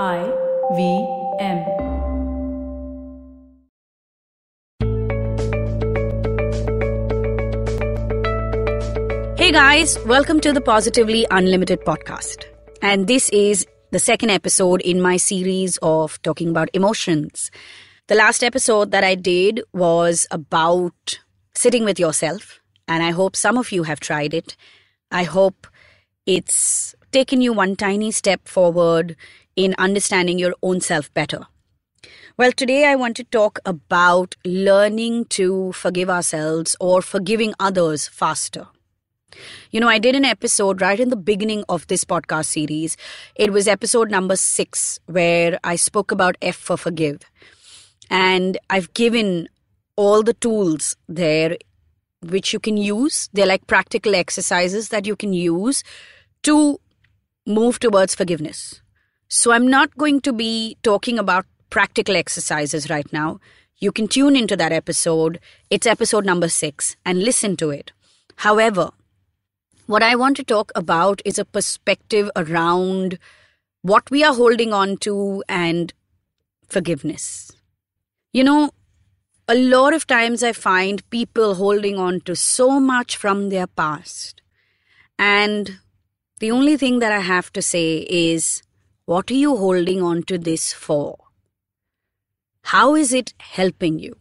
I V M. Hey guys, welcome to the Positively Unlimited podcast. And this is the second episode in my series of talking about emotions. The last episode that I did was about sitting with yourself, and I hope some of you have tried it. I hope it's taken you one tiny step forward in understanding your own self better. Well, today I want to talk about learning to forgive ourselves or forgiving others faster. You know, I did an episode right in the beginning of this podcast series. It was episode number six, where I spoke about F for forgive. And I've given all the tools there which you can use. They're like practical exercises that you can use to move towards forgiveness. So I'm not going to be talking about practical exercises right now. You can tune into that episode. It's episode number six and listen to it. However, what I want to talk about is a perspective around what we are holding on to and forgiveness. You know, a lot of times I find people holding on to so much from their past. And the only thing that I have to say is, what are you holding on to this for? How is it helping you?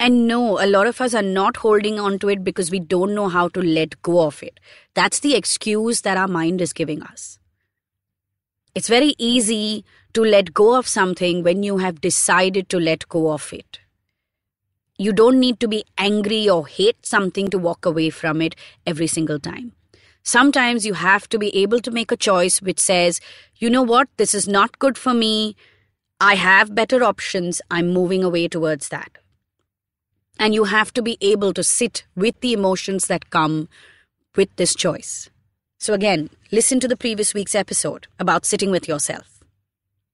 And no, a lot of us are not holding on to it because we don't know how to let go of it. That's the excuse that our mind is giving us. It's very easy to let go of something when you have decided to let go of it. You don't need to be angry or hate something to walk away from it every single time. Sometimes you have to be able to make a choice which says, you know what, this is not good for me. I have better options. I'm moving away towards that. And you have to be able to sit with the emotions that come with this choice. So, again, listen to the previous week's episode about sitting with yourself.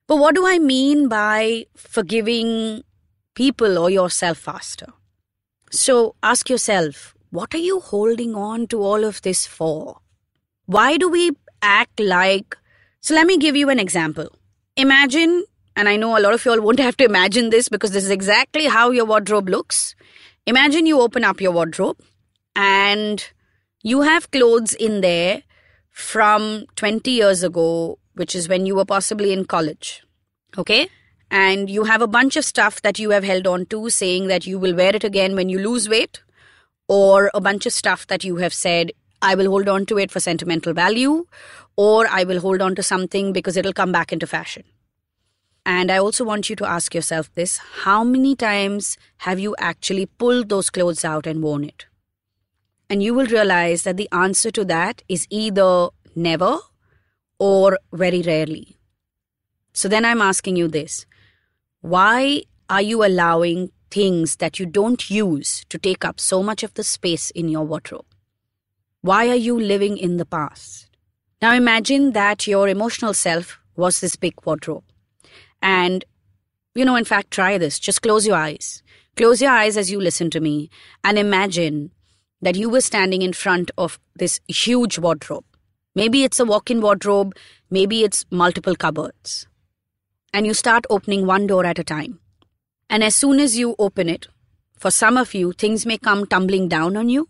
But what do I mean by forgiving people or yourself faster? So, ask yourself what are you holding on to all of this for? Why do we act like. So, let me give you an example. Imagine, and I know a lot of you all won't have to imagine this because this is exactly how your wardrobe looks. Imagine you open up your wardrobe and you have clothes in there from 20 years ago, which is when you were possibly in college. Okay? And you have a bunch of stuff that you have held on to, saying that you will wear it again when you lose weight, or a bunch of stuff that you have said, I will hold on to it for sentimental value, or I will hold on to something because it'll come back into fashion. And I also want you to ask yourself this how many times have you actually pulled those clothes out and worn it? And you will realize that the answer to that is either never or very rarely. So then I'm asking you this why are you allowing things that you don't use to take up so much of the space in your wardrobe? Why are you living in the past? Now imagine that your emotional self was this big wardrobe. And, you know, in fact, try this. Just close your eyes. Close your eyes as you listen to me and imagine that you were standing in front of this huge wardrobe. Maybe it's a walk in wardrobe, maybe it's multiple cupboards. And you start opening one door at a time. And as soon as you open it, for some of you, things may come tumbling down on you.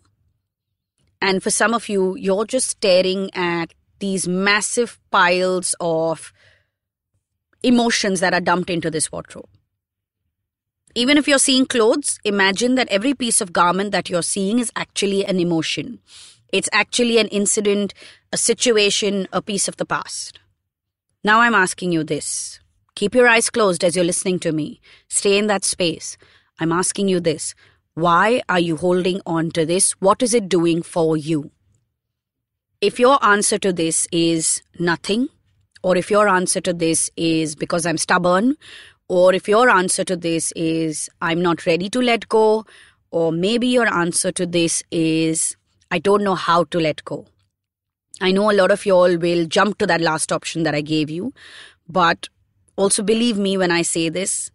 And for some of you, you're just staring at these massive piles of emotions that are dumped into this wardrobe. Even if you're seeing clothes, imagine that every piece of garment that you're seeing is actually an emotion. It's actually an incident, a situation, a piece of the past. Now I'm asking you this. Keep your eyes closed as you're listening to me. Stay in that space. I'm asking you this. Why are you holding on to this? What is it doing for you? If your answer to this is nothing, or if your answer to this is because I'm stubborn, or if your answer to this is I'm not ready to let go, or maybe your answer to this is I don't know how to let go. I know a lot of you all will jump to that last option that I gave you, but also believe me when I say this,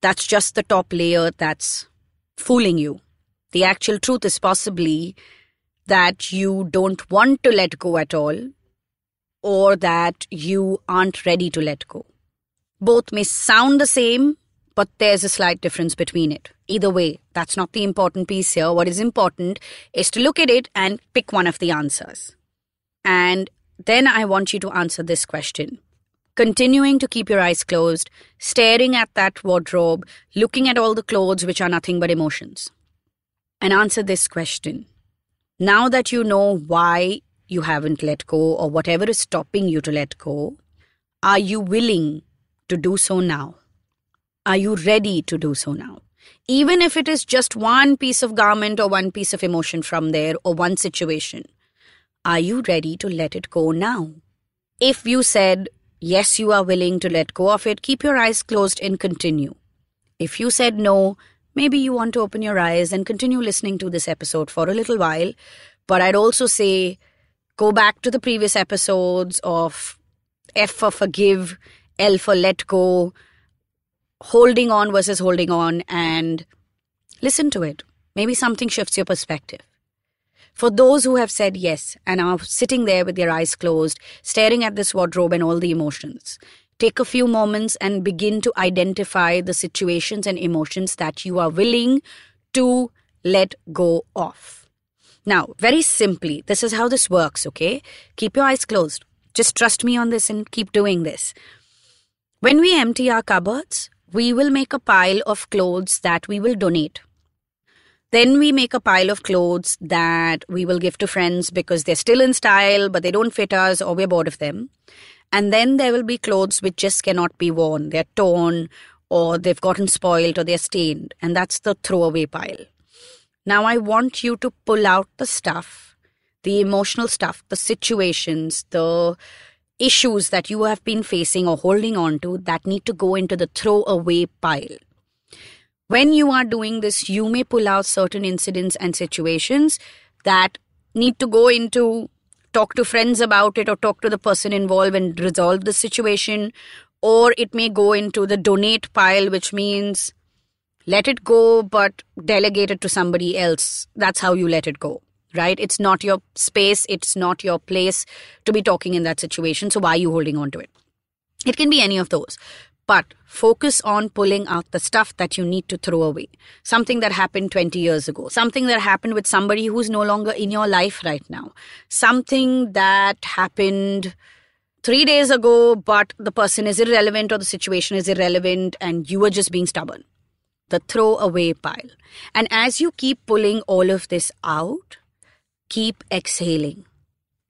that's just the top layer that's fooling you. The actual truth is possibly that you don't want to let go at all or that you aren't ready to let go. Both may sound the same, but there's a slight difference between it. Either way, that's not the important piece here. What is important is to look at it and pick one of the answers. And then I want you to answer this question. Continuing to keep your eyes closed, staring at that wardrobe, looking at all the clothes which are nothing but emotions. And answer this question. Now that you know why you haven't let go or whatever is stopping you to let go, are you willing to do so now? Are you ready to do so now? Even if it is just one piece of garment or one piece of emotion from there or one situation, are you ready to let it go now? If you said, yes, you are willing to let go of it, keep your eyes closed and continue. If you said no, maybe you want to open your eyes and continue listening to this episode for a little while. But I'd also say go back to the previous episodes of F for forgive, L for let go, holding on versus holding on, and listen to it. Maybe something shifts your perspective. For those who have said yes and are sitting there with their eyes closed, staring at this wardrobe and all the emotions, take a few moments and begin to identify the situations and emotions that you are willing to let go of. Now, very simply, this is how this works, okay? Keep your eyes closed. Just trust me on this and keep doing this. When we empty our cupboards, we will make a pile of clothes that we will donate then we make a pile of clothes that we will give to friends because they're still in style, but they don't fit us or we're bored of them. And then there will be clothes which just cannot be worn. They're torn or they've gotten spoiled or they're stained. And that's the throwaway pile. Now I want you to pull out the stuff, the emotional stuff, the situations, the issues that you have been facing or holding on to that need to go into the throwaway pile when you are doing this, you may pull out certain incidents and situations that need to go into talk to friends about it or talk to the person involved and resolve the situation. Or it may go into the donate pile, which means let it go, but delegate it to somebody else. That's how you let it go, right? It's not your space, it's not your place to be talking in that situation. So why are you holding on to it? It can be any of those. But focus on pulling out the stuff that you need to throw away. Something that happened 20 years ago. Something that happened with somebody who's no longer in your life right now. Something that happened three days ago, but the person is irrelevant or the situation is irrelevant and you were just being stubborn. The throwaway pile. And as you keep pulling all of this out, keep exhaling.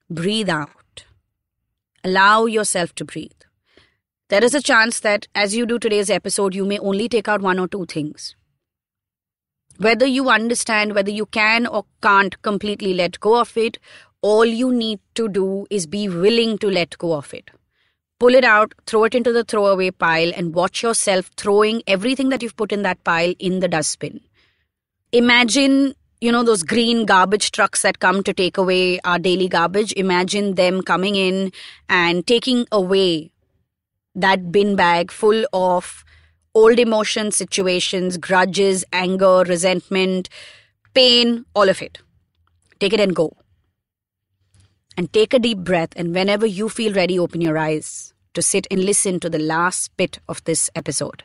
Breathe out. Allow yourself to breathe there is a chance that as you do today's episode, you may only take out one or two things. Whether you understand whether you can or can't completely let go of it, all you need to do is be willing to let go of it. Pull it out, throw it into the throwaway pile, and watch yourself throwing everything that you've put in that pile in the dustbin. Imagine you know those green garbage trucks that come to take away our daily garbage imagine them coming in and taking away that bin bag full of old emotions, situations, grudges, anger, resentment, pain, all of it. Take it and go. And take a deep breath, and whenever you feel ready, open your eyes to sit and listen to the last bit of this episode.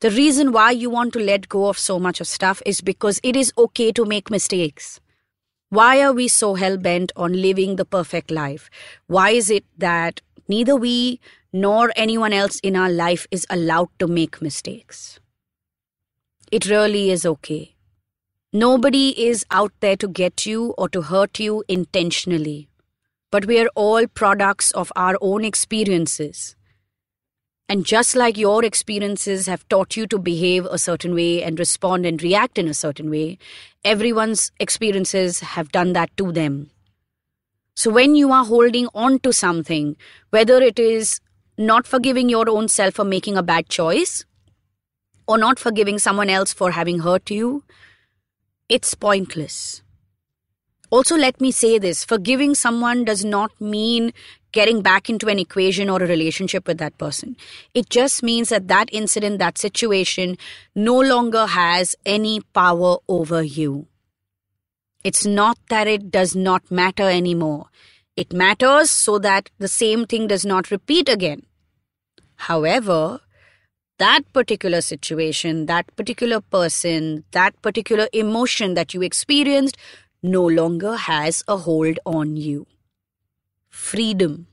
The reason why you want to let go of so much of stuff is because it is okay to make mistakes. Why are we so hell bent on living the perfect life? Why is it that neither we nor anyone else in our life is allowed to make mistakes. It really is okay. Nobody is out there to get you or to hurt you intentionally. But we are all products of our own experiences. And just like your experiences have taught you to behave a certain way and respond and react in a certain way, everyone's experiences have done that to them. So when you are holding on to something, whether it is not forgiving your own self for making a bad choice, or not forgiving someone else for having hurt you, it's pointless. Also, let me say this forgiving someone does not mean getting back into an equation or a relationship with that person. It just means that that incident, that situation, no longer has any power over you. It's not that it does not matter anymore. It matters so that the same thing does not repeat again. However, that particular situation, that particular person, that particular emotion that you experienced no longer has a hold on you. Freedom.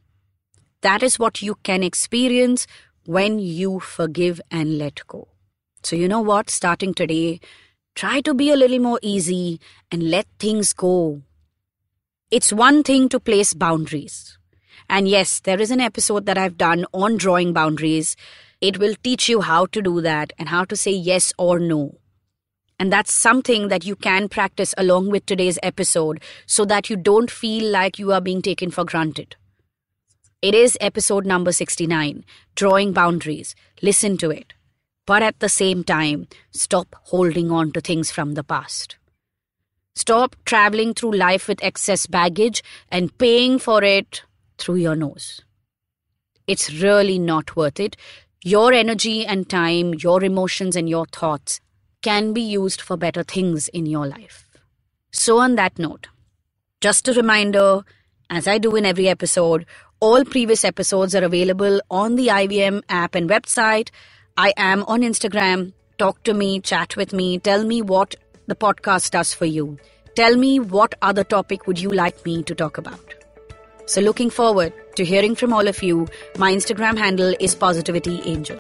That is what you can experience when you forgive and let go. So, you know what? Starting today, try to be a little more easy and let things go. It's one thing to place boundaries. And yes, there is an episode that I've done on drawing boundaries it will teach you how to do that and how to say yes or no. And that's something that you can practice along with today's episode so that you don't feel like you are being taken for granted. It is episode number 69 Drawing Boundaries. Listen to it. But at the same time, stop holding on to things from the past. Stop traveling through life with excess baggage and paying for it through your nose. It's really not worth it your energy and time, your emotions and your thoughts can be used for better things in your life. So, on that note, just a reminder as I do in every episode, all previous episodes are available on the IVM app and website. I am on Instagram. Talk to me, chat with me, tell me what the podcast does for you. Tell me what other topic would you like me to talk about. So, looking forward to hearing from all of you. My Instagram handle is Positivity Angel.